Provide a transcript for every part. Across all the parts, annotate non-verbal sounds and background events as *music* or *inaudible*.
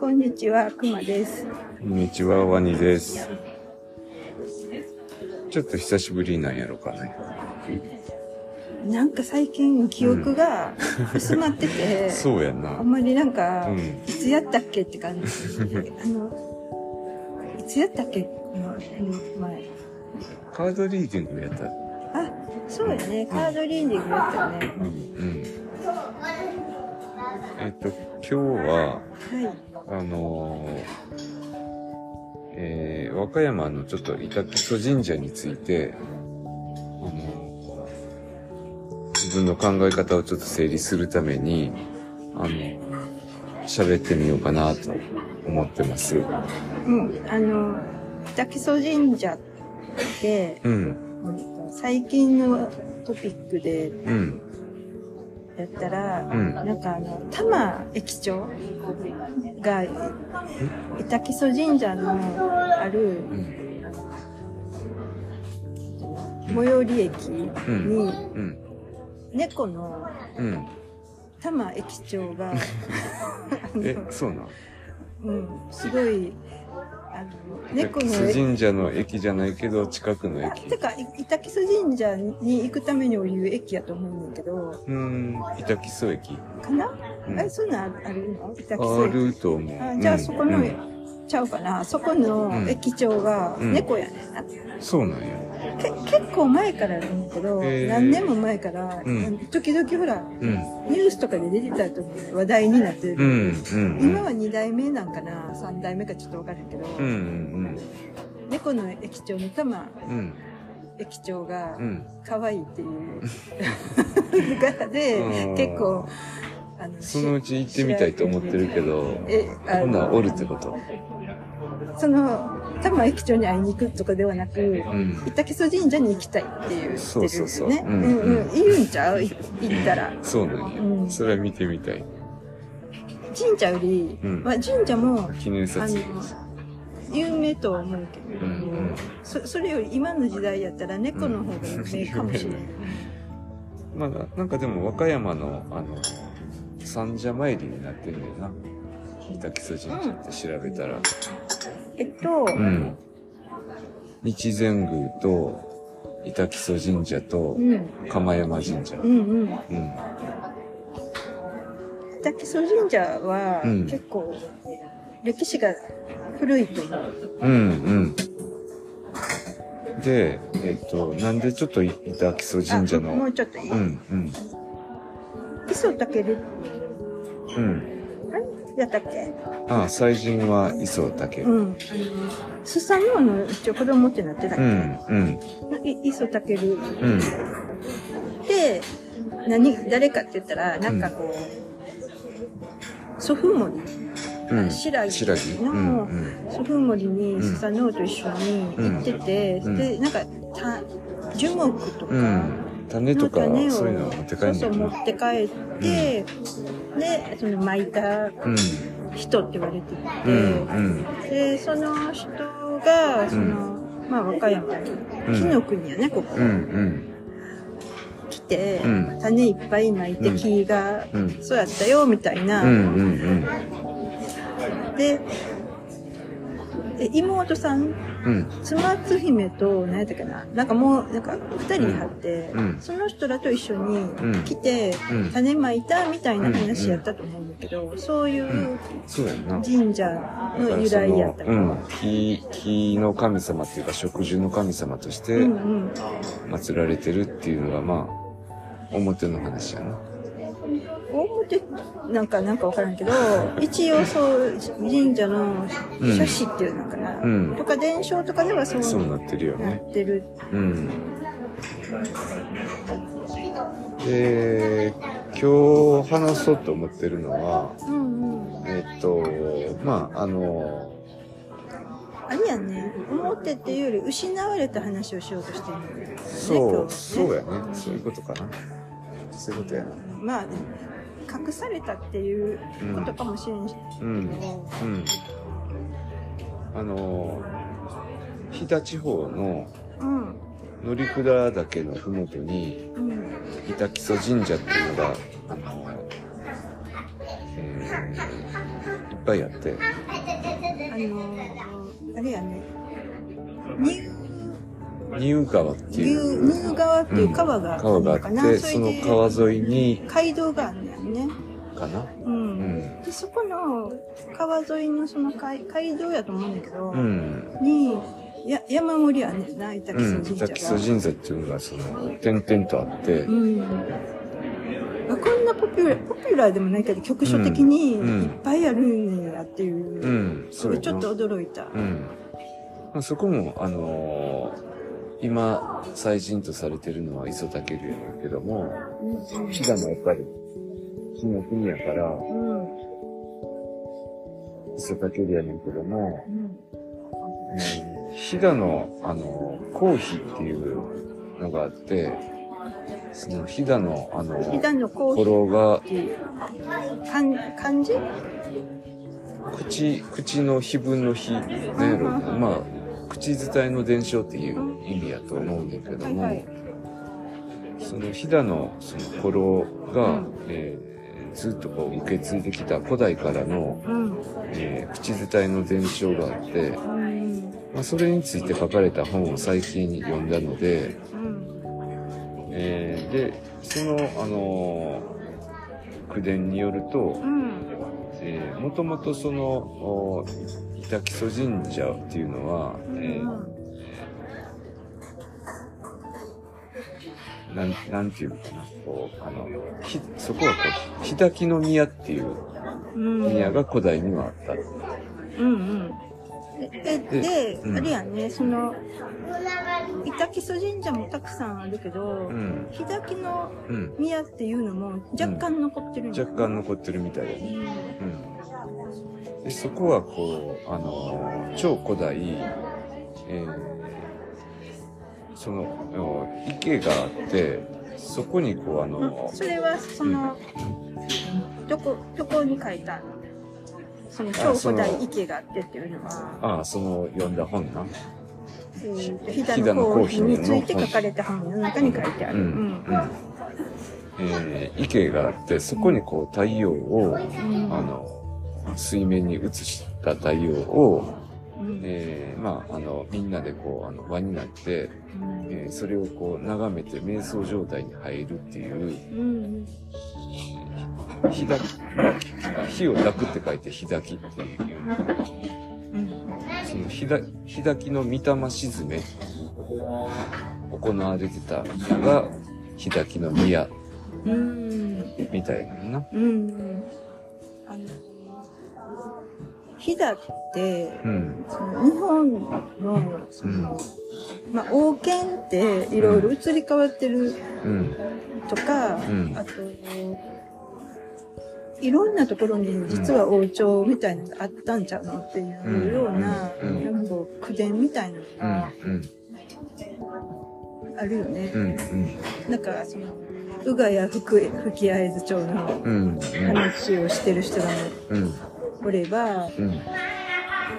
こんにちは、くまです。こんにちは、ワニです。ちょっと久しぶりなんやろかね。なんか最近記憶が薄まってて、*laughs* そうやなあ。んまりなんか、うんいつやったっけって感じ。あの、いつやったっけ？この前。カードリーディングやった。あ、そうやね。カードリーディングやったね。うん。うん。えっと、今日は、はい。あのーえー和歌山のちょっと板木曽神社について、あのー自分の考え方をちょっと整理するために、あの、喋ってみようかなと思ってます。うん。あの、北木曽神社って、うん。うん最近のトピックでうん。やったら、うんなんかあの、多摩駅長が、板木曽神社のあるうん。最寄り駅に、うん。猫のうん。多摩駅長が、あ *laughs* えの、そうなんうん、すごい、あの、猫の神社の駅じゃないけど、近くのあ駅。てか、い板木曽神社に行くために降りる駅やと思うんだけど、うーん、板木曽駅。かな、うんえ、そんなんあるの？板木曽あ駅。ると思う。あじゃあそこの、うんちゃうかな？そこの駅長がうん猫やねんな、そうなんや。け結構前からなんだけど、へー何年も前から、うん時々ほらうん。ニュースとかで出てたと思う話題になってる、うん。うん。今は2代目なんかな3代目かちょっと分からへんけど、うん。うん。猫の駅長の多摩うん。駅長がうん。可愛いっていう *laughs* 柄で、うん結構あのそのうち行ってみたいと思ってるけど、えあのおるってこと？その多摩駅長に会いに行くとかではなく、うん。板木曽神社に行きたいっていうそう言ってるよね。そうそうううんんうん。いるんちゃう？い行ったら。そうなんや。うんそれは見てみたい。神社より、うんまあ神社も、記念撮影。、有名とは思うけど、うんうんそそれより今の時代やったら猫の方が有名かもしれない。まだ、なんかでも和歌山の、あの、三社参りになってんだよな。板木曽神社って調べたら。えっと、うん。日前宮と、板木曽神社とう、ん、釜山神社。うんうん。うん。板木曽神社はうん結構歴史が古いと思う。うん、うん。で、えっと、なんでちょっと板木曽神社あもの、うちょっといい、うん、うん、磯武うん。やったっけ？ああ、祭神は磯竹。ううん、ん。スサノオの一応子供ってなってたっけ、うん、い磯武うん、で何誰かって言ったらなんかこう、祖父森。うん。白木。白うん、うん。祖父森にスサノオと一緒に行ってて、うん。でなんかた樹木とか、うん。種とか、そういうの持って帰。って帰って、でその巻いたうん、人って言われてて、うん、うん。でその人がその、まあ和歌山紀の国やねここ、うん、うん。来て、うん種いっぱい巻いてうん木が、うん。そうやったよみたいな、で妹さんうん。妻津姫と何やったっけななんかもうなんか二人貼って、うんその人らと一緒にん来て、うん種まいたみたいな話やったと思うんだけど、そういう。神社の由来やったから、うん。木、木の神様っていうか、植樹の神様として祀られてるっていうのが、まあ、表の話やな。表なんかなんかわからんけど一応そう神社の写真っていうのかな、うんとか伝承とかではそうそうなってるよなね。ってるうん。で、今日話そうと思ってるのは、うんうんえっと、まあ、あの、あれやんね表っていうより失われた話をしようとしてるんだよねそう、今日そうやね。そういうことかな。そういうことやな。まあ隠されたっていうことかもしれんし、うん。うん。あの、飛騨地方のうん。乗鞍岳のふもとに、うん。板木曽神社っていうのが、あの、えぱいあって、あのあれやねニニュー川ってュいう、ニュー川っていう川がある川がのかな、あって、そので川沿いに、街道があるんだよね。かな？うん。うん。で、そこの川沿いのその街街道やと思うんだけど、うん。に、や山盛りあんねんな、板木うん。曽神社が。滝曽神社っていうのが、その、点々とあって、うん。あこんなポピュラー、ポピュラーでもないけど、局所的にうんうんいっぱいあるんやっていう。うん。それちょっとと、驚いた。うん。まあ、そこも、あのー今、最人とされてるのは磯竹流やけども、飛騨のやっぱり、木の国やから、うん。磯竹流やねんけども、飛騨の、あの、皇妃っていうのがあって、その飛騨の、あの、飛騨のコーヒーが漢漢字？口、口の碑文の碑なんやろうな。まあ、口伝えの伝承っていう意味やと思うんだけども、はいはいその飛騨のそのフォローが、うんえーずっとこう受け継いできた古代からの、うん。えー口伝えの伝承があって、うん。まあ、それについて書かれた本を最近読んだので、うん。えーで、その、あのー、句伝によると、うん。えー、もともとその、お板木曽神社っていうのは、えーなん、なんていうのかな、こう、あの、ひ、そこはこう、ひだきの宮っていううん。宮が古代にはあった。うんうん。で、ででうんあれやね、その、板木曽神社もたくさんあるけどう、ん。日崎のうん。宮っていうのも若干残ってるんだ若干残ってるみたいだね。うん。で、そこはこう、あの、超古代、えーその、お池があって、そこにこう、あうんの、それは、その、どこ、どこに書いた？のその超古代池があってっていうのは、ああ、その読んだ本な。えーと飛騨の皇妃について書かれた本の中に書いてある。うん。うん。えー池があって、そこにこう、太陽を、うんあの、水面に映した太陽を、うん。えーまあ、あの、みんなでこう、あの、輪になって、うん。えーそれをこう、眺めて瞑想状態に入るっていう、うん火だ火を抱くって書いて火抱きっていう。うん。その火だ火抱きの御霊沈め、行われてたのが、火抱きの宮うん。みたいなのな。うん。あの飛騨って、うん。その日本のその、まあ、王権っていろいろ移り変わってるうん。とか、んあといろんなところに実は王朝みたいなのがあったんちゃうのっていうような,、うんうんなんかこう口伝みたいなのうん。がうん。あるよね。うん。うん。なんかその宇賀谷吹吹合津町のうん。話をしてる人がうん。おれば、うん。え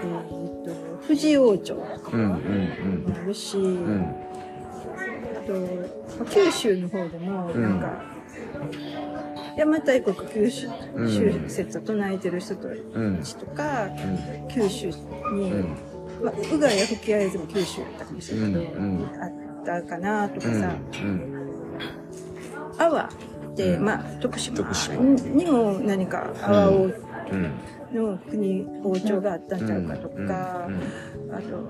ー、と藤井王朝もうん。うん。あるし、うん。あとまあ九州の方でもうんなんか、邪馬台国九州説を唱えてる人たうん。ちとか、うん。九州に、うん。まあ、宇賀や吹合津も九州だったかもしれないけど、うんうんあったかなとかうん。さ、うん。阿波って、うんまあ徳島にも何か阿波王うん。の国王朝があったんちゃうかとか、あと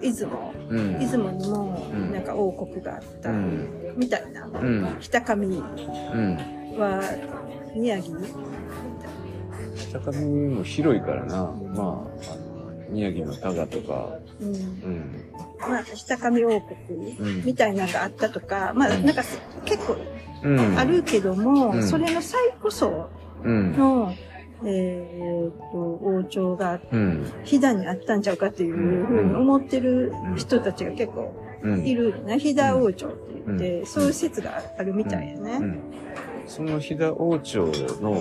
出雲うん。出雲にもうんなんか王国があったうん。みたいな、うん。北上うん。は宮城北上も広いからな。まあ、あの宮城の多賀とか、うんうん。まあ、北上王国うんみたいなのがあったとか、まあ、うんなんか結構うん。あるけども、うんそれの最古層うん。の、えー、と王朝がうん。飛騨にあったんちゃうかっていうふうに思ってる人たちが結構うん。いるよね。飛騨王朝って言って、うんそういう説があるみたいやね。うん。その飛騨王朝の、その、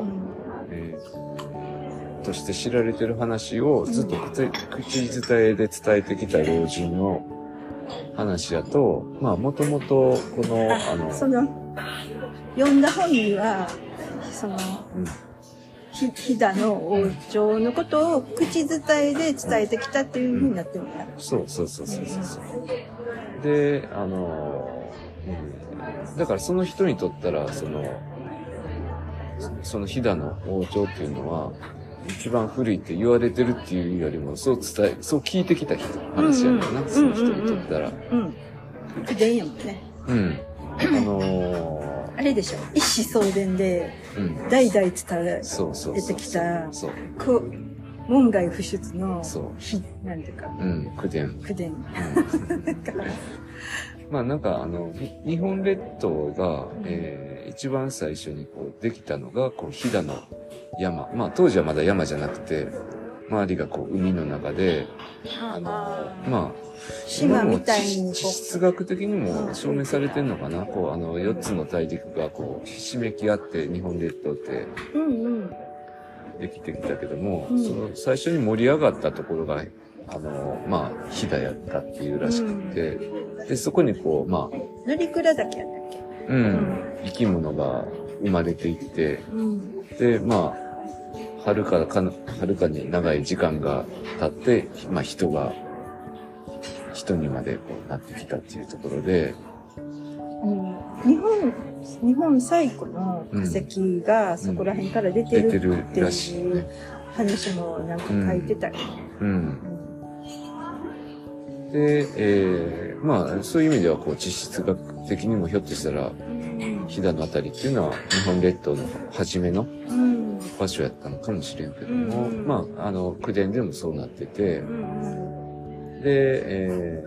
うんえーとして知られてる話をずっと口口伝えで伝えてきた老人の話やと、まあもともとこの、あの、その、読んだ本には、その、うん飛騨の王朝のことを口伝えで伝えてきたっていうふうになってるんだ。そうそうそうそうそうそう。で、あの、うん、だからその人にとったら、その、その飛騨の王朝っていうのは、一番古いって言われてるっていうよりも、そう伝え、そう聞いてきた人、話やねんな、うんうんその人にとったら。うん。伝やもんね。うん。あのあれでしょ。一子相伝で、代々伝え、そうそうそう。出てきたそう。こ門外不出のそう、非、なんていうか、うん、口伝。口伝。まあなんかあの、に日本列島が、えー一番最初にこうできたのが、こう、飛騨の山。まあ当時はまだ山じゃなくて、周りがこう海の中で、あの、まあ、島みたいにこ地質学的にも証明されてんのかな？こう、あの、4つの大陸がこう、ひしめき合って日本列島ってう、うんうん。できてきたけども、うん。その最初に盛り上がったところが、あの、まあ、飛騨やったっていうらしくて、で、そこにこう、まあ、乗鞍岳やったっけ？うん、生き物が生まれていって、うん。で、まあ、はるかか、はるかに長い時間が経って、まあ人が、人にまでこうなってきたっていうところで、うん日本、日本最古の化石がそこら辺から出てるっていいうね。話もなんか書いてたよね。うん。で、えー、まあ、そういう意味では、こう、地質学的にもひょっとしたら、うん飛騨のあたりっていうのは、日本列島の初めのうん。場所やったのかもしれんけども、うんまあ、あの、口伝でもそうなってて、え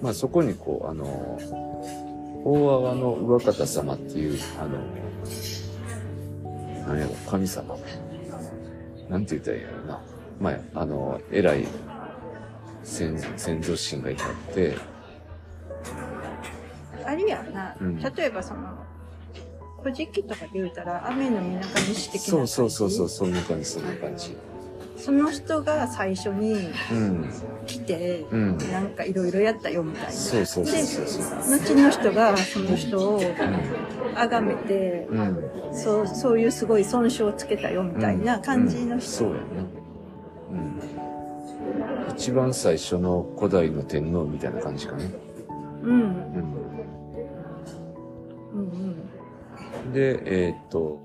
ー、まあそこにこう、あの、大阿波の上方様っていう、あの、何やろ、神様。なんて言ったらいいんやろな。まあ、あの、偉い先先祖神がいたって、あれやな、うん例えばその、古事記とかで言うたら、雨の水上西的なそう。そうそうそう、そんな感じ、そんな感じ。その人が最初にうん。来て、うん。なんかいろいろやったよみたいな。そうそうそうで。後の人がその人を崇めて、うん。うん。そう、そういうすごい損傷をつけたよみたいな感じの人。そうやな。うん。一番最初の古代の天皇みたいな感じかね。うん。うん。うんうん。で、えーっと、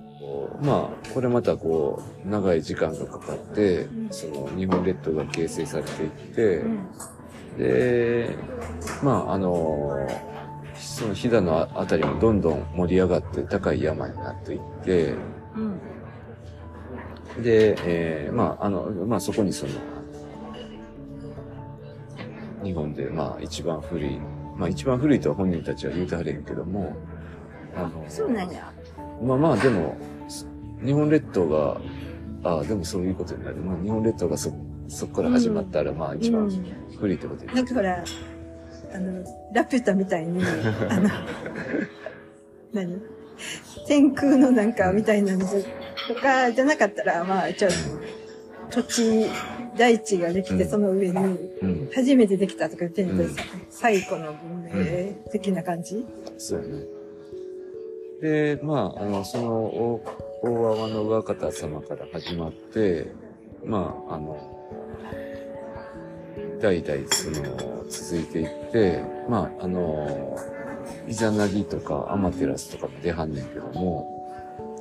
まあ、これまたこう、長い時間がかかって、うんその日本列島が形成されていって、うんで、まあ、あの、その飛騨のあたりもどんどん盛り上がって高い山になっていって、うん。で、えーまあ、あの、まあ、そこにその、日本で、まあ、一番古い、まあ、一番古いとは本人たちは言うてはれへんけども、あの、そうなんや。まあまあ、でも、す日本列島が、ああ、でもそういうことになる。まあ、日本列島がそ、そこから始まったら、まあ、一番うん。古いってことになんかほら、あの、ラピュタみたいに、*laughs* あの、何？天空のなんかみたいなのとかじゃなかったら、まあ、じゃあ土地、大地ができて、うん。その上に、うん、初めてできたとか言ってんのうん。さ、最古の文明的な感じ、そうやね。で、まあ、あの、その、大大阿波の上方様から始まって、まあ、あの、代々、その、続いていって、まあ、あの、イザナギとかアマテラスとかも出はんねんけども、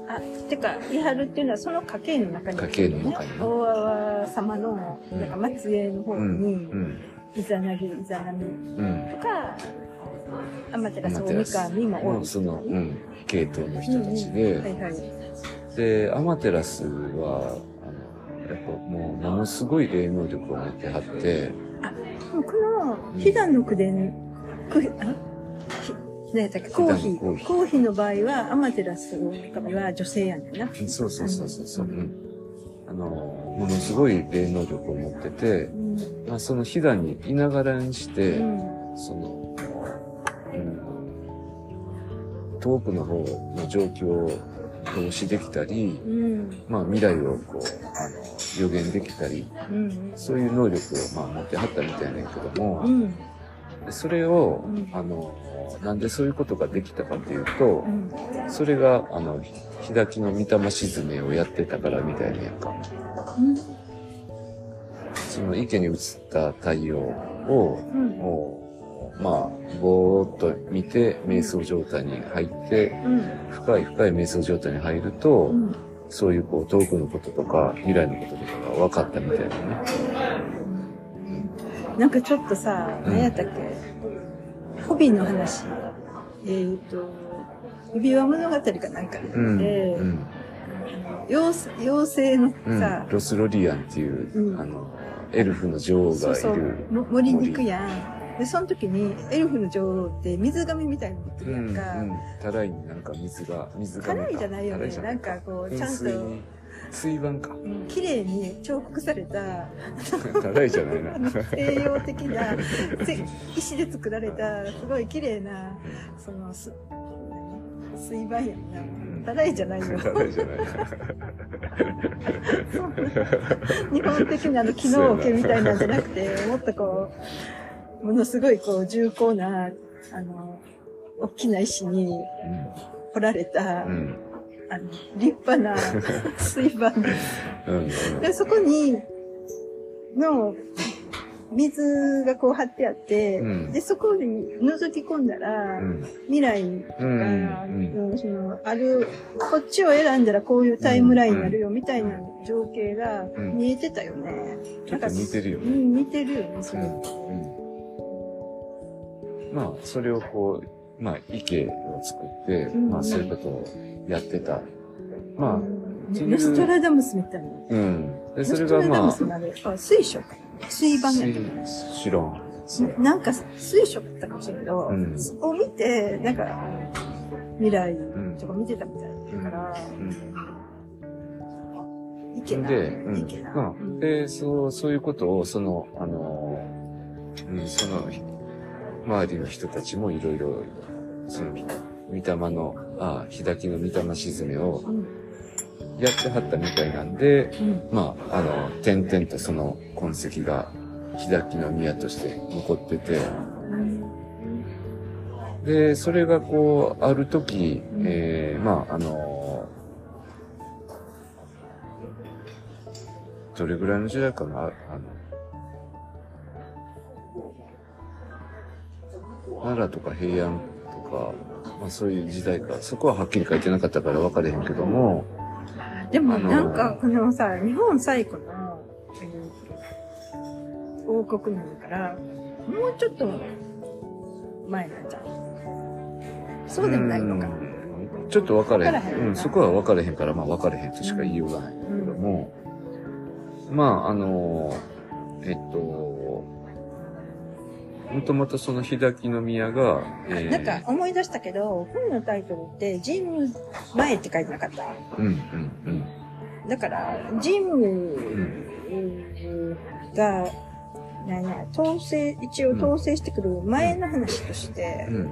あ、てか、イハルっていうのはその家系の中に、家系の中にね大阿波様の、なんか末裔の方うん、に、うん、イザナギ、イザナミうん。とか、アマテラス、大アマテラス神も多い。のその、うん、系統の人たちうんで、うんはいはい。で、アマテラスは、あの、やっぱもう、ものすごい霊能力を持ってはって、この、飛騨の口伝、くあひ何やったっけ？コーヒー。コーヒーの場合は、アマテラス大神は女性やねんな。そうそうそうそうそう、うん。あの、ものすごい霊能力を持っててう、ん。まあ、その飛騨にいながらにして、うん。その、うん、遠くの方の状況を投資できたり、うん。まあ未来をこう、あの、予言できたり、うん。そういう能力をまあ持ってはったみたいなんやけども、うん。でそれを、うんあの、なんでそういうことができたかっていうとう、ん。それが、あの、ひだきの御霊沈めをやってたからみたいなやんか。うん。その池に映った太陽を、うん。もう、まあ、ぼーっと見て、瞑想状態に入って、うん。深い深い瞑想状態に入ると、うん。そういうこう、遠くのこととか、未来のこととかが分かったみたいなね。なんかちょっとさ、うん何やったっけ、ホビーの話。えっ、ー、と、指輪物語かなんかで、うん。うん。妖精妖精のうんさ、ロスロリアンっていう、うんあの、エルフの女王がいる。森に行くやん。で、その時に、エルフの女王って水亀みたいに持ってうん、うんるやんか。。たらいになんか水が、水が。辛いじゃないよね。たらなんかこう、ちゃんと、水盤か。うん綺麗に彫刻された、*laughs* たらいじゃないな。西洋的な、せ石で作られた、すごい綺麗な、その、す、何水盤やんな。たらいじゃないよ。たらいじゃない。*laughs* 日本的なあの木の桶みたいなんじゃなくて、もっとこう、ものすごいこう重厚な、あの、大きな石に掘られた、うん。うん。あの、立派な *laughs* 水盤でうん。で、そこに、の、水がこう張ってあって、うんで、そこに覗き込んだら、うん。未来うん。が、うん。うんその、ある、こっちを選んだらこういうタイムラインになるよ、みたいな情景がうん見えてたよね。ちょっと似てるよね。うん、似てるよね、それ。うん。まあ、それをこう、まあ、池を作って、うんまあ、そういうことをやってた。まっていうノストラダムスみたいな。あ、うん。で、ノそれストラダムがまあ、水晶か。水盤やし知らん。なんか水晶だったかもしれんけど、うんそこを見て、なんか、未来とか見てたみたいだから、いけな。で、うんいけで、そう、そういうことを、その、あの、うん、その、周りの人たちもいろいろ、その、御霊の、あ、ひだきの御霊沈めをうん。やってはったみたいなんで、うん。まあ、あの、点々とその痕跡が、ひだきの宮として残ってて、で、それがこう、ある時、うんえー、まあ、あの、どれぐらいの時代かな、あの、奈良とか平安とか、まあそういう時代か、そこははっきり書いてなかったから分かれへんけども、でもなんか、このさ、日本最古の、えー王国なんだから、もうちょっと前なんじゃん。そうでもないのか。うんちょっと分かれへん。へんなうん、そこは分かれへんから、まあ分かれへんとしか言いようがないんだけども、まあ、あの、えっと、もともとその日きの宮が、えーなんか思い出したけど、本のタイトルって、神武前って書いてなかった？うん、うん、うん。だから、神武が、なんや、統制、一応統制してくる前の話として、うん。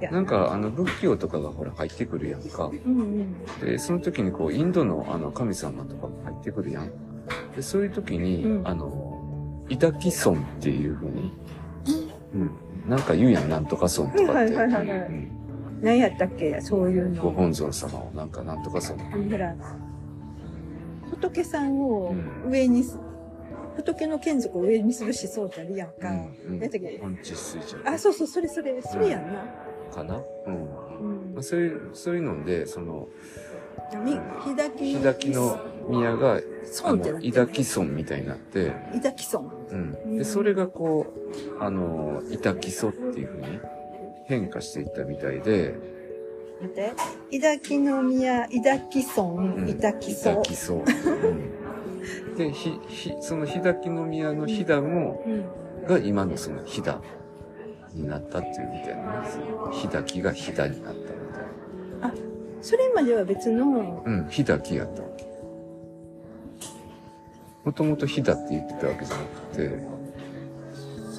いやなんか、あの、仏教とかがほら入ってくるやんか。うんうん。で、その時にこう、インドのあの、神様とかも入ってくるやん。で、そういう時に、うんあの、イタキソンっていうふうに、うん。なんか言うやん、なんとかソンとかって。はいはいはいはいうん何やったっけ？そういうの。ご本尊様をなんかなんとかソン。あのほら、仏さんをうん上にす、仏の眷属を上にする思想ってあるやんか。うんうやったっけ？あ、そうそう、それそれ、それやんな。かな？うん。うんまあ、。そういう、そういうので、その、み、ひだき。日きの宮が、あの、てなってイダキソンみたいになって、いだき損。うん。で、それがこう、あの、イタキソっていうふうに変化していったみたいで、待って。いだきの宮、いだきう損、んいたきイそタ。キソ。うん。で、ひ、ひ、その日きの宮の飛騨も、うん。が今のその飛騨になったっていうみたいな。日きが飛騨になったみたいな。それまでは別の、うん、ひだきやったわけ。もともとひだって言ってたわけじゃなくて、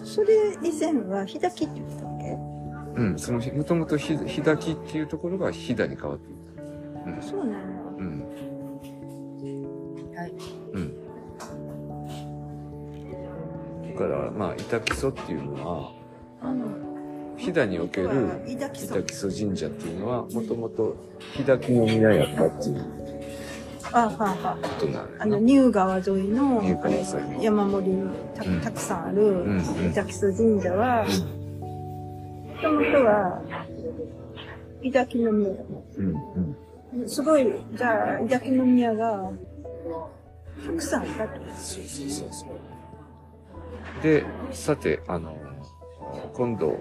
それ以前はひだきって言ってたわけ？うん、そのひ、もともとひひだきっていうところがひだに変わっていった。そうなの。うん、はい。うん。だから、まあ、イタキソっていうのは、あの、ひ飛騨における伊田基伊礎木曽神社っていうのは、もともと飛騨木の宮やったっていうことなんあの、やな。ニュー川沿いの山盛りにたうんたくさんあんるうん伊田基礎神社は、もともとは、伊田木の宮。うんうん。すごい、じゃあ、伊田木の宮が、たくさんいたと。そうそうそうそう。で、さて、あの、今度、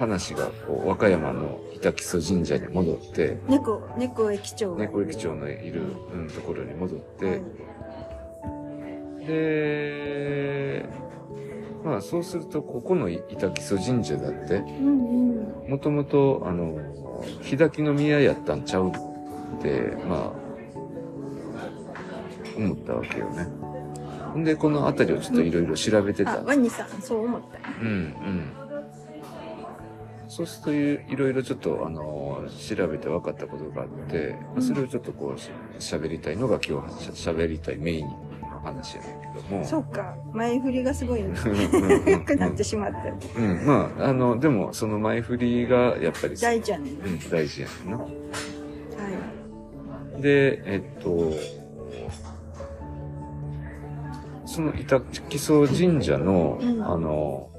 話がこう和歌山の板木曽神社に戻って、猫、猫駅長。猫駅長のいる、うん、ところに戻って、はいで、まあそうすると、ここの板木曽神社だって、うんうん。もともと、あの、日滝の宮やったんちゃうって、まあ、思ったわけよね。ほんで、この辺りをちょっといろいろ調べてた。あ、ワニさん、そう思った。うん、うん。そうするとい、いろいろちょっと、あの、調べて分かったことがあって、まあそれをちょっとこう、し喋りたいのが今日しゃ喋りたいメインの話やねんけども。そうか。前振りがすごいうんうんうん良くなってしまった。うん、まあ、あの、でも、その前振りが、やっぱり、大ちゃんね。うん、大事やねんな。はで、えっと、その板木曽神社の、うんあの、えー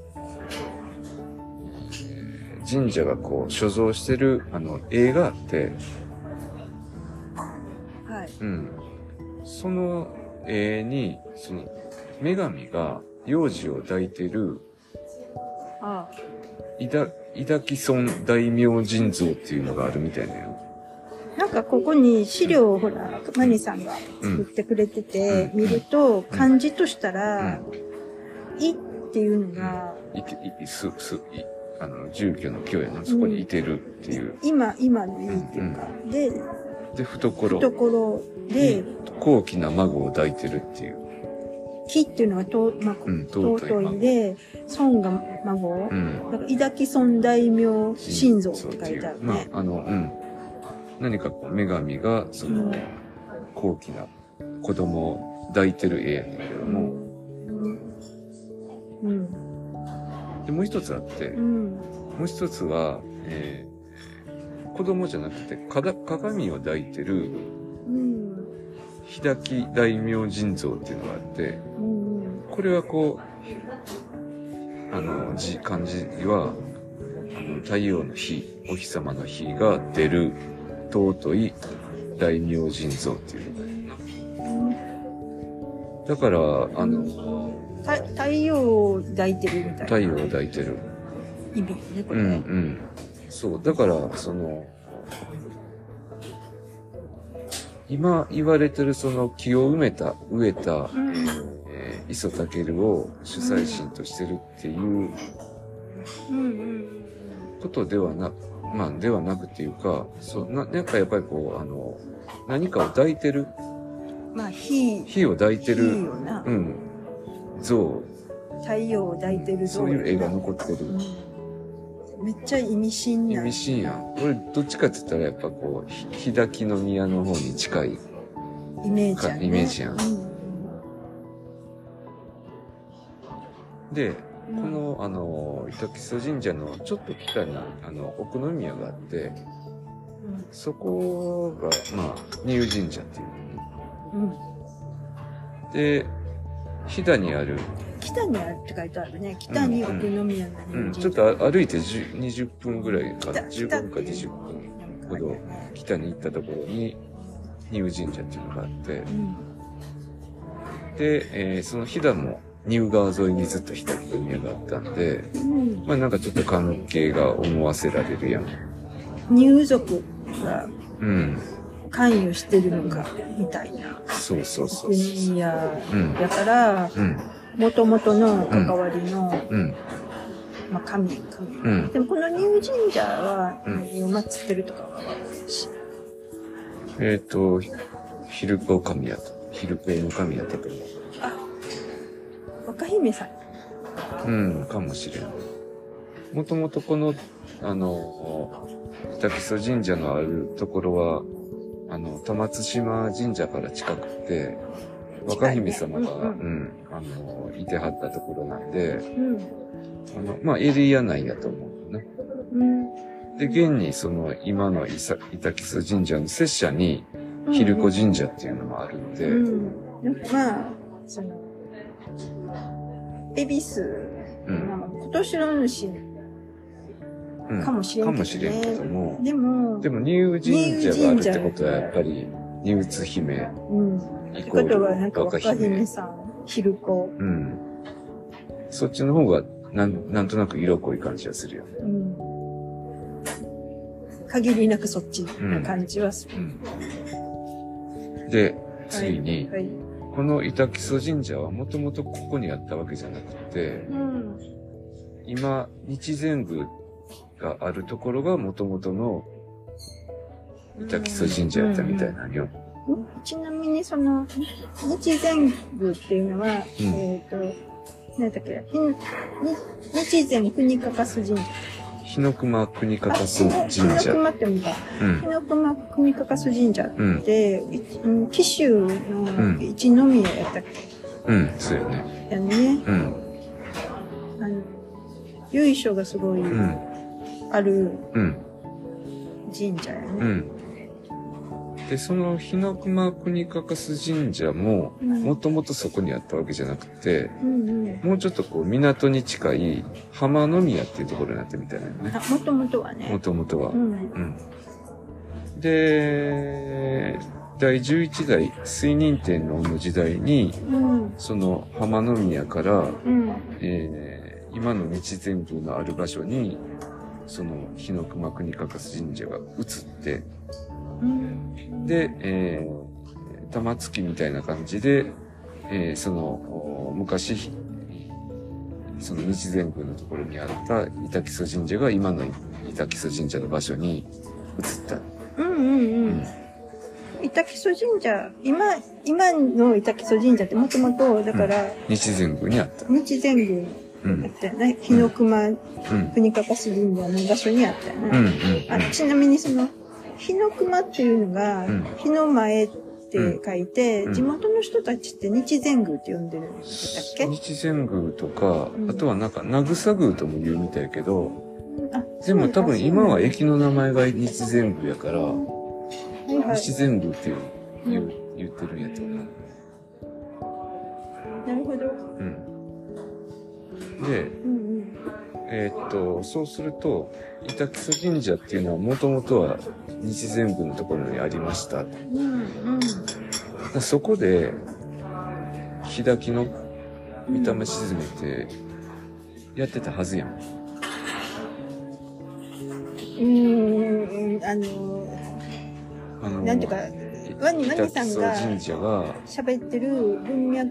神社がこう所蔵してるあの絵があって、い。はい。うん。その絵に、その女神が幼児を抱いてるあ伊田、伊田木村大明神像っていうのがあるみたいなよ。なんかここに資料をほら、マニさんが作ってくれてて、見ると漢字としたら、いっていうのが、い、す、す、い、あの、住居の居やな。そこにいてるっていう。今、今のいいっていうか、で、で、懐懐で、高貴な孫を抱いてるっていう。木っていうのがと、まあ、うん、尊い尊孫。いで、孫が孫、うん。なんか、伊田木孫大名神像って書いてあるまね。あ、あの、うん。何かこう、女神が、その、うん高貴な子供を抱いてる絵やねんけども、うん。で、もう一つあってう、ん。もう一つは、えー子供じゃなくて、鏡を抱いてる、うん。日滝大明神像っていうのがあって、うん。これはこう、あの、字、漢字は、あの太陽の日、お日様の日が出る尊い大明神像っていうのがだから、あの、太陽を抱いてるみたいな太陽を抱いてる。意味ね、これうん、うね。ん。そう、だから、その、今言われてるその木を埋めた、植えた、うん。えー磯健を主催神としてるっていう。ことではな、まあ、ではなくっていうか、そう、な、なんかやっぱりこう、あの、何かを抱いてる、まあ、火、火を抱いて火る、よな。うん、像、太陽を抱いてる像そういう絵が残ってる。うんめっちゃ意味深な。意味深やん。俺、どっちかって言ったらやっぱこう、ひ日滝の宮の方に近い。イメージやね。イメージやんうんで、うんこの、あの、板木曽神社のちょっと北に、あの、奥宮があって、そこが、まあ、入神社っていううんうん。で、飛騨にある、北にあるって書いてあるね。北に奥宮のうん、神ちょっとあ歩いて10 20分ぐらいか、北15分か20分ほど北に行ったところに、入神社っていうのがあって。う、ん。で、えーその飛騨も入川沿いにずっと飛騨宮があったんで、うん。まあなんかちょっと関係が思わせられるやん。入族がうん。関与してるのか、みたいな。そうそうそう奥そう。ん。だから、うん。元々の関わりの、うん。まあ、神、神。うん。でもこの入神社はうん何を祀ってるとかは分かるし。えっ、と、ヒルコ神やと。ヒルコの神やったと思う。あ、若姫さん。うん、かもしれん。もともとこの、あの、北木曽神社のあるところは、あの、玉津島神社から近くて、若姫様が、近いね。ううん。ん、あの、いてはったところなんで、うん。あの、まあ、エリア内やと思うね。で、現にその今の伊佐板木曽神社の拙者に、昼子神社っていうのもあるので、うん、まあ、その、恵比寿、うん。まあ、今年の主うんかもしれんけどねかもしれんけども、でも、でも、入神社があるってことは、やっぱり、入津姫うん。ってことは、なんルか若若姫。姫さん、昼子。うん。そっちの方が、なん、なんとなく色濃い感じがするよね。うん。限りなくそっちな感じはする。うん。で、次に、はい。この板木曽神社はもともとここにあったわけじゃなくて、うん。今、日前宮があるところがもともとの板木曽神社やったみたいなんよ。ちなみにその、日前宮っていうのは、うんえっ、と、何だっけ、ひ日前国かかす神社。日の熊国かかす神日の社。熊って読むか。うん日。の熊国かかす神社っうん。て、いうん紀州の一宮やったっうん。そうよね。けやね。うん。あの、由緒がすごいうん。あるうん。神社やね。うん。で、その日の熊国かかす神社も、うんもともとそこにあったわけじゃなくて、うんうん。もうちょっとこう港に近い浜宮っていうところになってみたいなのね。あ、もともとはもね。ともとはう。ん。うん。で、第11代水仁天皇の時代に、うん。その浜宮から、うん。えー今の日前宮のある場所に、その日の熊国かかす神社が移って、うん。で、えー、玉突きみたいな感じで、えーその、お昔、その日前宮のところにあった板木曽神社が今の板木曽神社の場所に移った。うんうんうん。板木曽神社、今、今の板木曽神社ってもともと、だから、日前宮にあった。日前宮うん。だったよね。日の熊うん。国かかす神社の場所にあったよね。あちなみにその、日の熊っていうのがうん、日の前って書いて、うん地元の人たちって日前宮って呼んでるんだっけ？日前宮とかう、んあとはなんか、名草宮とも言うみたいやけど、あでも多分今は駅駅の名前が日前宮やから。日前宮っていう言ってるんやと思う。なるほど。うん。で、うんうん。えーっと、そうすると、板木曽神社っていうのはもともとは日前宮のところにありました。うんうん。らそこで、日炊きの御霊沈めて、やってたはずやん。うーん、あの、あのなんていうか、ワニワニさんが喋ってる文脈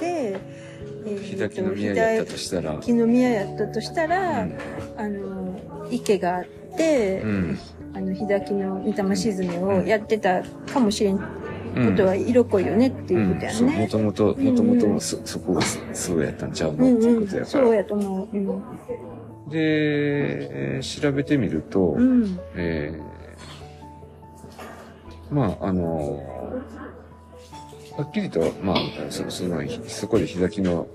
で、えー日炊きの宮やったとしたら、日の宮やったとしたら、うんあの、池があって、うん。あの、日炊きの御霊沈めをやってたかもしれんこうんとは色濃いよねっていうことやそう、もね。ともと、もともとそ、そこがそうやったんちゃうの？っていうことやから。そうやと思う。うん。で、えー調べてみると、うん。えーまあ、あのはっきりと、まあ、そその、そこで日崎の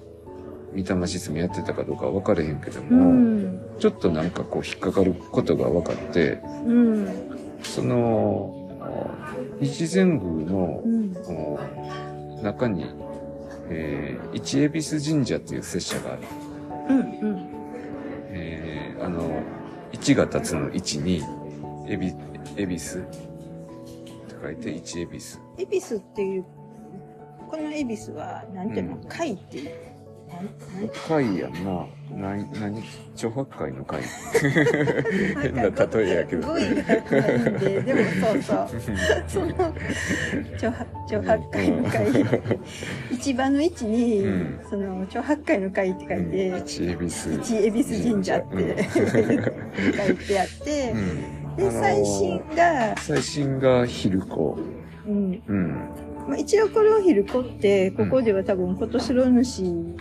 御霊沈みやってたかどうかは分かれへんけどうも、ん。ちょっとなんかこう引っかかることが分かって、うん。その、日前宮のうん。お中に、えー、一恵比寿神社っていう拙者がある。うん。うん。えー、あの、一が立つの一に、恵比寿書いて、一恵比寿。恵比寿っていう、この恵比寿は、なんていうの？うん貝っていう？なんなん貝やんな。な、なに、長白貝の貝。変な例えやけど。語彙がないんで、でもそうそう。*laughs* その、長白、長白海の貝、市場の位置に、うんその、長白海の貝って書いて、一恵比寿。一恵比寿神社って *laughs* 書いてあってう、ん。で、最新が、最新が昼子。うん。うん。まあ、一応これを昼子って、ここでは多分今年の主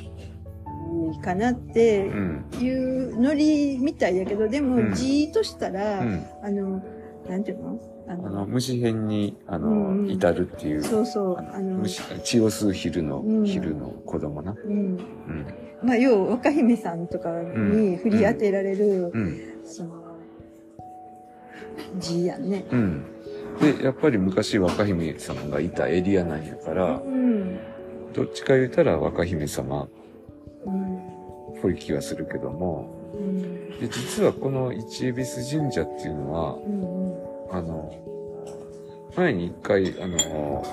かなってうん。いうノリみたいやけど、でもうん字としたら、うん。あの、なんていうの？ああのの、虫編に、あうんの、うん至るっていう。そうそう、あの、虫、血を吸う昼の、うん昼の子供な。うん。うん。まあ、要は若姫さんとかに振り当てられる、うん。その、字やんね。うん。で、やっぱり昔若姫様がいたエリアなんやから、うん。どっちか言うたら若姫様っうん。ぽい気がするけども、うん。で、実はこの一恵比寿神社っていうのは、うん。あの、前に一回、あの、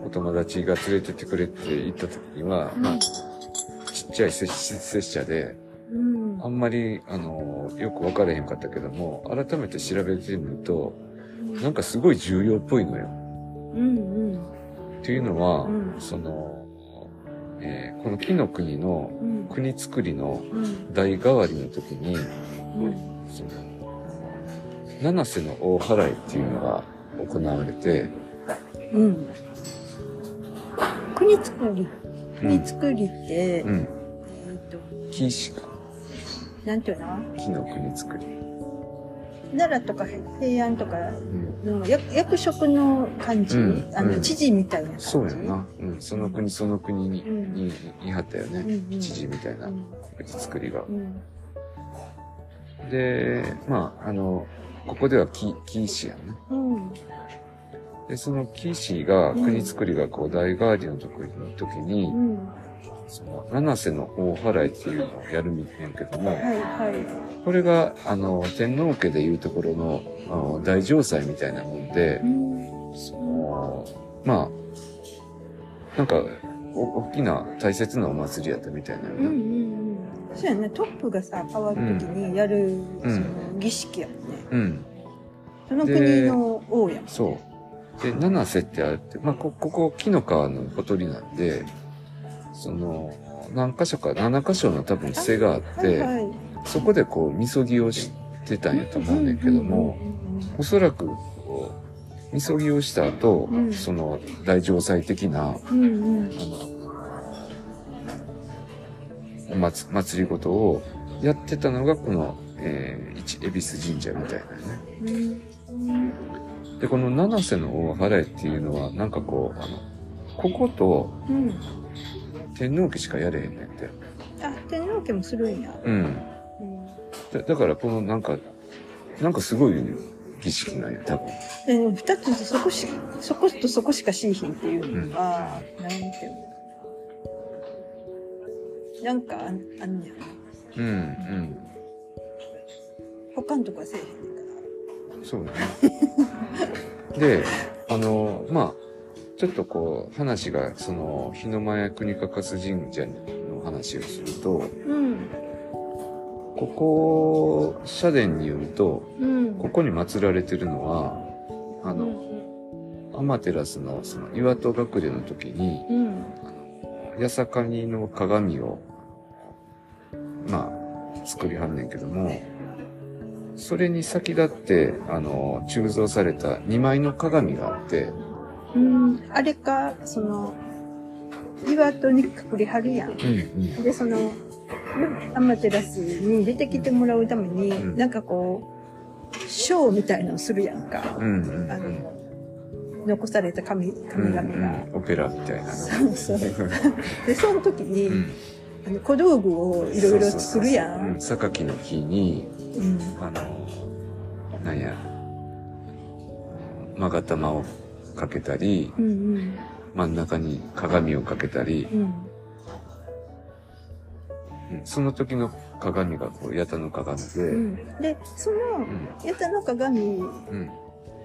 うん、お友達が連れてってくれって言った時には、まあ、ちっちゃい拙拙者で、うん。あんまり、あの、よく分からへんかったけども、改めて調べてみると、なんかすごい重要っぽいのよ。うん。うん。っていうのは、うんその、えーこの木の国のうん。国作りのうん。代替わりの時に、うん。その、七瀬の大払いっていうのが行われて、うん。国作り。うん国作りって、うん、えっと、木石が、なんていうの？木の国作り。奈良とか平安とかうん、の役役職の感じ、うんあの、うん知事みたいな感じ？そうやな。うん、その国その国に、うんに、にはったよね。うんうん知事みたいなうん。国作りが。うん。で、まあ、あの、ここでは木、木石やね。うん。で、その木石が、国作りがこう、代替わりの時に、時にう、ん。その、七瀬の大払いっていうのをやるみたいやけども、はいはこれが、あの、天皇家でいうところの、あの大城祭みたいなもんでい。う、ん。その、まあ、なんか、お大きな大切なお祭りやったみたいなようんうんうね。ん。そうやね。トップがさ、変わるときにやる、うんその、儀式やもんね。うん。その国の王やもんね。そう。で、七瀬ってあって、まあ、こ、ここ、木の川のほとりなんで、その、何箇所か、7箇所の多分瀬があって、はいはい。そこでこう、みそぎをしてたんやと思うねんけども、おそらく、みそぎをした後、うんその、大城祭的な、うんうん。あの、お祭祭りごとをやってたのが、この、えー、一恵比寿神社みたいなね。うん。で、この七瀬の大払いっていうのは、なんかこう、あの、こことうん。天皇家しかやれへんねんて。あ、天皇家もするんや。うん。うん。だだから、このなんか、なんかすごい儀式なんや、多分。でも二つそこし、そことそこしかしいひんっていうのは、なんていうのなんかあんあんねや。うん、うん。他のとこはせえへんねんかそうね。で、あの、まあ、ちょっとこう、話が、その、日の前国かかす神社の話をすると、ら。うん。ここ、社殿によると、うん。ここに祀られてるのは、あの、うん。アマテラスのその岩戸隠れの時に、うん。八坂にの鏡を、まあ、作りはんねんけども、それに先立って、あの、鋳造された2枚の鏡があって、うん。あれか、その、岩戸に隠れはるやん。うんで、その、アマテラスに出てきてもらうために、うんなんかこう、ショーみたいのをするやんか。うん。うんうんあの、残された神、神々が。うんオペラみたいなな。そうそう。*laughs* で、その時に、うんあの小道具をいろいろ作るや。うんん。榊の木に、うん。あの、なんや、勾玉をかけたり、うんうん。真ん中に鏡をかけたり、うん。うんその時の鏡がこう、八田の鏡で、ううんん。で、その、八田の鏡をうん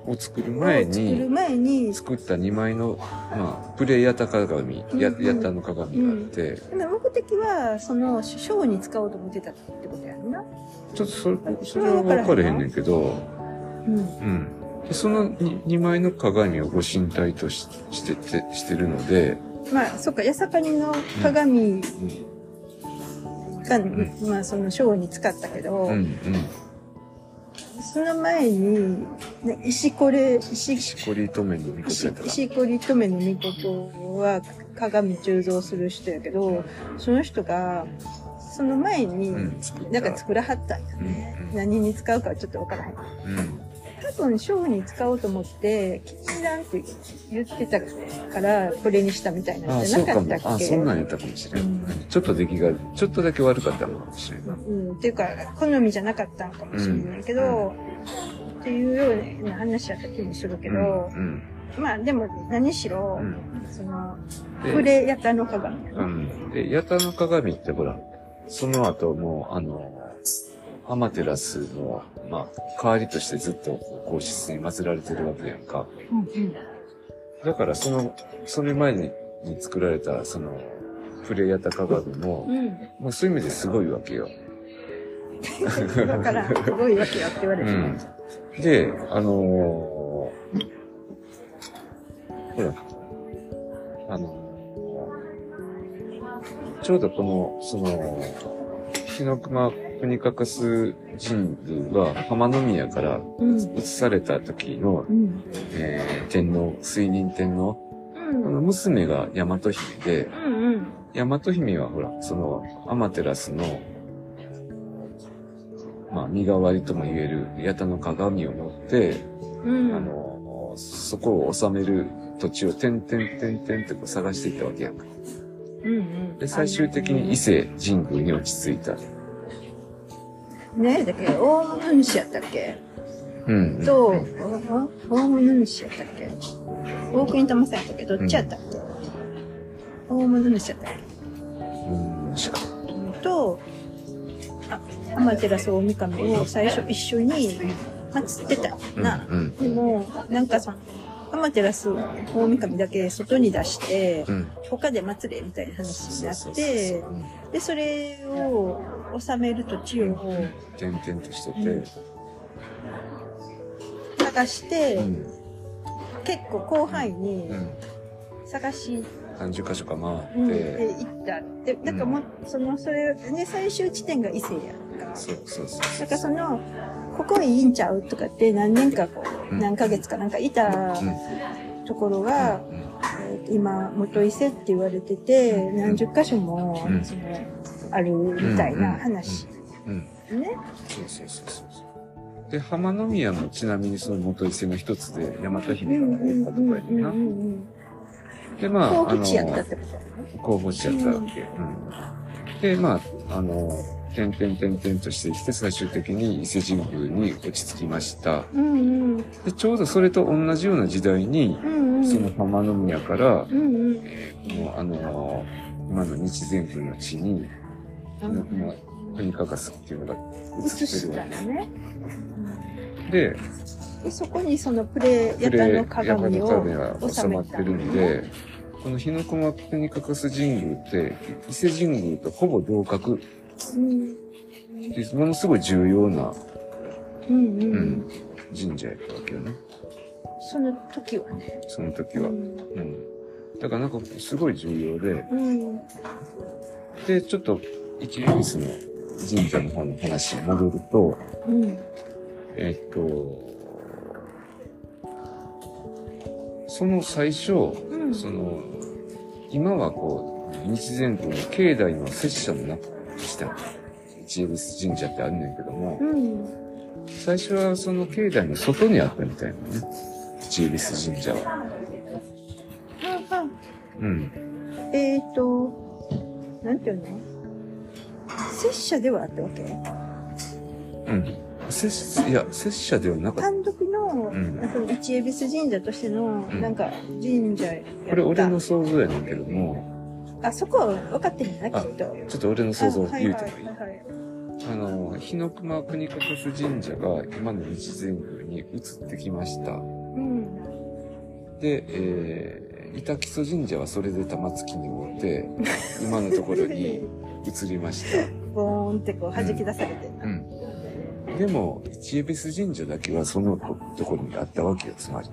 を作る前作るに、前に、作った2枚の、まあ、プレイヤタ鏡、やうんうん八田の鏡があって、でも目的は、その、ショーに使おうと思ってたってことやんな。ちょっとそれ、それは分かれへんねんけど、うん。うん。でその 2, 枚の鏡をご神体とししててしてるので、まあ、そっか、八坂にの鏡うん、が、まあ、そのショーに使ったけど、うん、うん。その前に、ね石これ、石、しこりとめのみこと石やったか石こりとめのみことは鏡鋳造する人やけど、その人が、その前に。なんか作らはったんやね。うんうん何に使うかはちょっとわからへん。うん。多分ショーに使おうと思って、禁断って言ってたから、これにしたみたいなあんじゃなかったっ。け？あそんなんやったかもしれん。うんちょっと出来が、ちょっとだけ悪かったのかもしれんな。うん、っていうか、好みじゃなかったのかもしれないけど、っていうような話やった気もするけど、うん。まあでも何しろ、うん。その、で触れやたの鏡。うん。で、ヤタの鏡ってほら、その後もう、あの、アマテラスの、まあ、代わりとしてずっと皇室に祀られてるわけやんか。だからその、それ前にに作られた、その、プレヤタ鏡も、うん。まあそういう意味ですごいわけよ。だから、すごいわけやって言われてる。うん。で、あのーほら、あのーちょうどこの、その、日の熊国かかす神宮が浜宮からうん。移された時の、うん。えー天皇、水仁天皇、うん。娘が大和姫で、うんうん。大和姫はほら、その、アマテラスの、まあ、身代わりとも言える八田の鏡を持って、うん。あの、そこを治める土地を点々点々ってこう探していったわけやんか。うんうん。で、最終的に伊勢神宮に落ち着いた。ねえ、だけど、大物主やったっけ？うん。と、お大物主やったっけ？大国玉さんやったっけ？どっちやったっけ、大物主やったっうん、しか。けと、あ、アマテラス大神を最初一緒に祀ってたうん。な。うん。でも、なんかその、アマテラス大神だけ外に出して、うん。他で祀れみたいな話になそうそうそうって、うんで、それを治める土地を点々としてて、探して、うん。結構広範囲にうん。探し、何十箇所か回うん、って、で行ったって、なんかもう、その、それ、ね、最終地点が伊勢やんか。そうそうそう。なんかその、ここいいんちゃうとかって何年かこう、うん。何ヶ月かなんかいたうん。ところが、うん。今、元伊勢って言われてて、何十箇所も、うん。その、あるみたいな話。うん。ね。そうそうそうそう。で、浜宮もちなみにその元伊勢の一つで、大和う姫がやったとこやねんな。で、まあ、候あの、補地やったってことだよね。候補地やったわけ。うん。で、まあ、あの、点々点々としてきて、最終的に伊勢神宮に落ち着きました。うんうん。で、ちょうどそれと同じような時代に、うんうん。その浜宮から、うんうん。えーこの、あの、今の日前宮の地に、うんまあ、国かかすっていうのが移移したってるわのね。けで、で、そこにそのプレプレヤタの鏡を収まってるんで、この日の駒国かかす神宮って、伊勢神宮とほぼ同格うん。で、ものすごい重要な、うんう。うんん、神社やったわけよね。その時はね。その時は。うん。うん。だからなんかすごい重要で、うん。で、ちょっと、一恵比寿の神社の方の話に戻ると、うん。えっと、その最初、うん。その、今はこう、日前宮の境内の拙者の中にした一恵比寿神社ってあるねんけども、うん。最初はその境内の外にあったみたいなね。一恵比寿神社は。はあはうん。あえっ、ー、と、なんていうの？拙者ではあったわけ？うん。拙者、いや、拙者ではなかった。単独の、んその一恵比寿神社としての、んなんか、神社やった。これ俺の想像やねんけども、あ、そこは分かってるんだな、きっと。ちょっと俺の想像を言うてもいいあはいはいはいはいあの、日の熊国かかす神社が今の日前宮に移ってきました。うん。で、えー、板木曽神社はそれで玉突きに追って、今のところに移りました。ボーンってこう弾き出されてんな。うん。でも、一恵比寿神社だけはそのところにあったわけよ、つまり。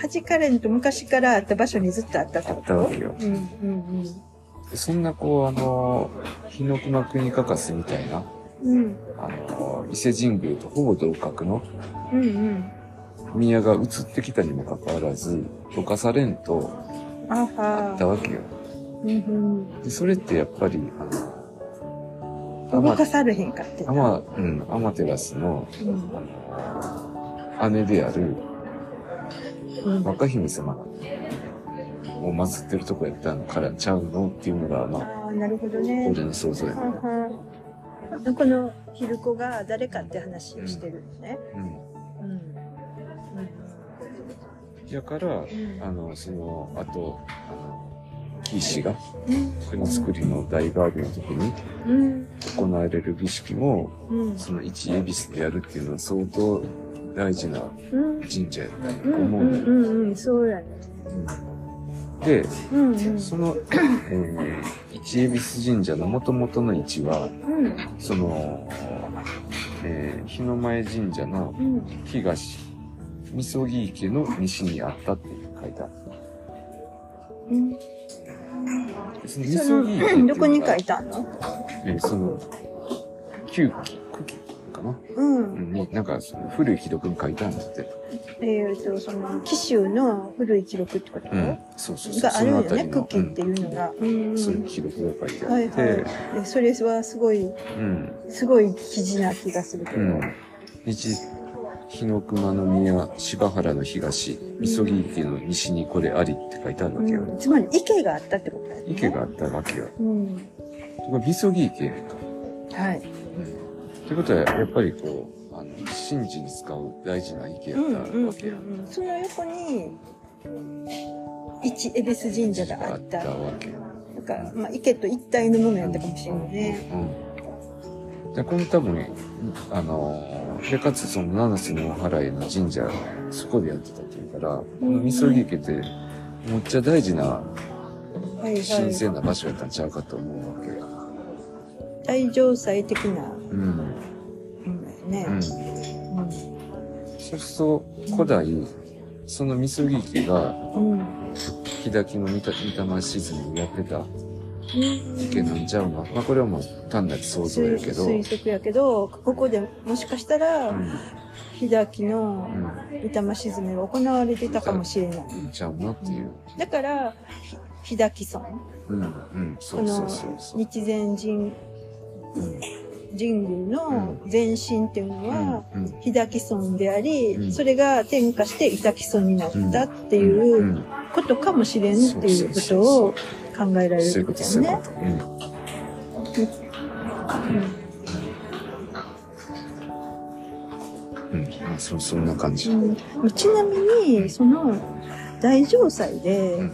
弾かれんと昔からあった場所にずっとあったっあったわけようんうんでそんなこう、あの、日の熊国かかすみたいな、うん。うん。あの、伊勢神宮とほぼ同格のうんうん。宮が移ってきたにもかかわらず、溶かされんとあったわけよ。で、それってやっぱり、あの、動かされへんかってんな。アマ、うん、アマテラスの、うんあの、姉であるうん。若姫様を祀ってるとこやったのからちゃうのっていうのが、まあ、ああ、なるほどね。俺の想像やね。このヒルコが誰かって話をしてるのね。うん。うん。やから、んあの、その、あと、あの、キー氏がうん。国作りの大ガードの時にうん。行われる儀式も、うん。その一エビスでやるっていうのは相当大事なうん。神社やったとうん。思うのよ。うん。うん。そうやね。で、うん。うん。その、えー、一恵比寿神社の元々の位置は、うん。その、えー、日の前神社のうん。東、みそぎ池の西にあったって書いてある。うん。そのみそどこに書いてあるのえーその、旧記、九記かな？うんう。んに、なんか、その古い記録に書いてあるんだって。えっと、その、紀州の古い記録ってこと？うん。そうそうそう。があるよね、その辺りのクッキーっていうのが。うん。うんそういう記録が書いてあって、はいはい。えそれはすごい、うん。すごい記事な気がするけど。うん。日、日の熊の宮、柴原の東、みそぎ池の西にこれありって書いてあるわけよ。うんつまり池があったってことだよね。池があったわけよ。うん。これ池やんか。はい。ってことは、やっぱりこう、あの、神事に使う大事な池やうんったうんわけや。うん。その横に、一恵比寿神社があった。あわけ。なんか、まあ、池と一体のものやったかもしれないね。うん。で、この多分、あの、で、かつその七瀬のお祓いの神社、そこでやってたっていうから、このみそぎ池って、むっちゃ大事な。神聖な場所やったんちゃうかと思うわけ。大城祭的なうん。ものやうん。ね。そうすると、古代、そのみそぎ池が、うん。うん。日滝の御霊沈みをやってたうん池なんちゃうのまあこれはもう単なる想像やけど。推測やけど、ここでもしかしたら、うん。日滝の御霊沈めが行われてたかもしれない。うん。ちゃうなっていう。だから、ひ日滝村、うん。うん。そこうそうのそうそう。日前神、神宮の前身っていうのは。日滝村であり、うんそれが転化して伊滝村になったっていうんうことかもしれんっていうことを考えられるわけだよね。と。うん。うん。まあ、そ、そんな感じ。うんちなみに、その、大城祭でうん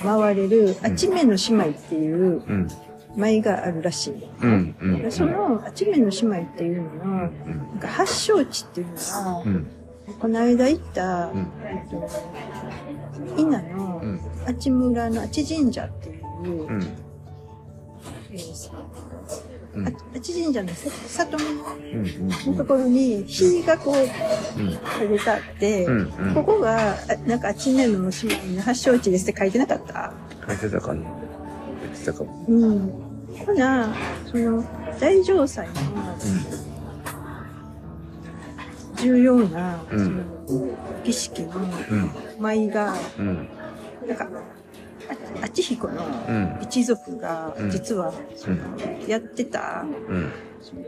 回回れる、あちめの姉妹っていううん。舞があるらしい。うん。うん。その、あちめの姉妹っていうのうん。は、なんか発祥地っていうのはう、ん。この間行った、うん。えっと、伊那のうん。あち村のあち神社っていう、うん。えーうん。ああち神社のさ里うん。のところに火がこううん。かれてあって、うん。うん。ここが、あなんかあちめの姉妹の発祥地ですって書いてなかった？書いてたかな書いてたかも。うん。ほな、その、大城祭の重要な、うんその、儀式のうん。舞が、うん。なんか、ああちひこのうん。一族がうん実は、そのやってた、うん。その、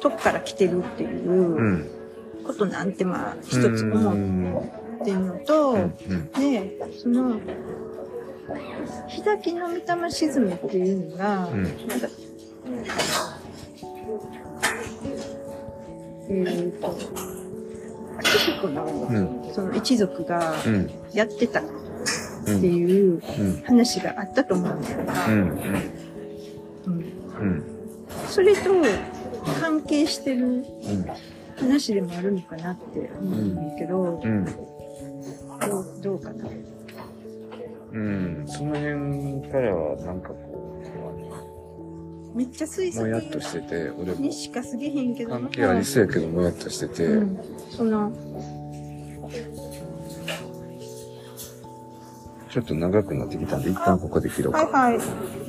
とこから来てるっていううんことなんて、まあ、一つ思ってんのと、うん。で、その、日滝の御霊沈めっていうのが、うん。なんか、えーと、秋彦の、うん。その一族がうん。やってたっうん。ていううん。話があったと思うん。だよな。うん。うん。うん。それと関係してる。話でもあるのかなって思うん。だけど、うん。どうどうかな。うん。その辺からは、なん。かこうめっちゃ推う、もやっとしてて、俺もにしかすぎへん。けど関係ありそうやけど、もやっとしてて、うん、その、ちょっと長くなってきたんで、一旦ここで切ろうか。はいはい。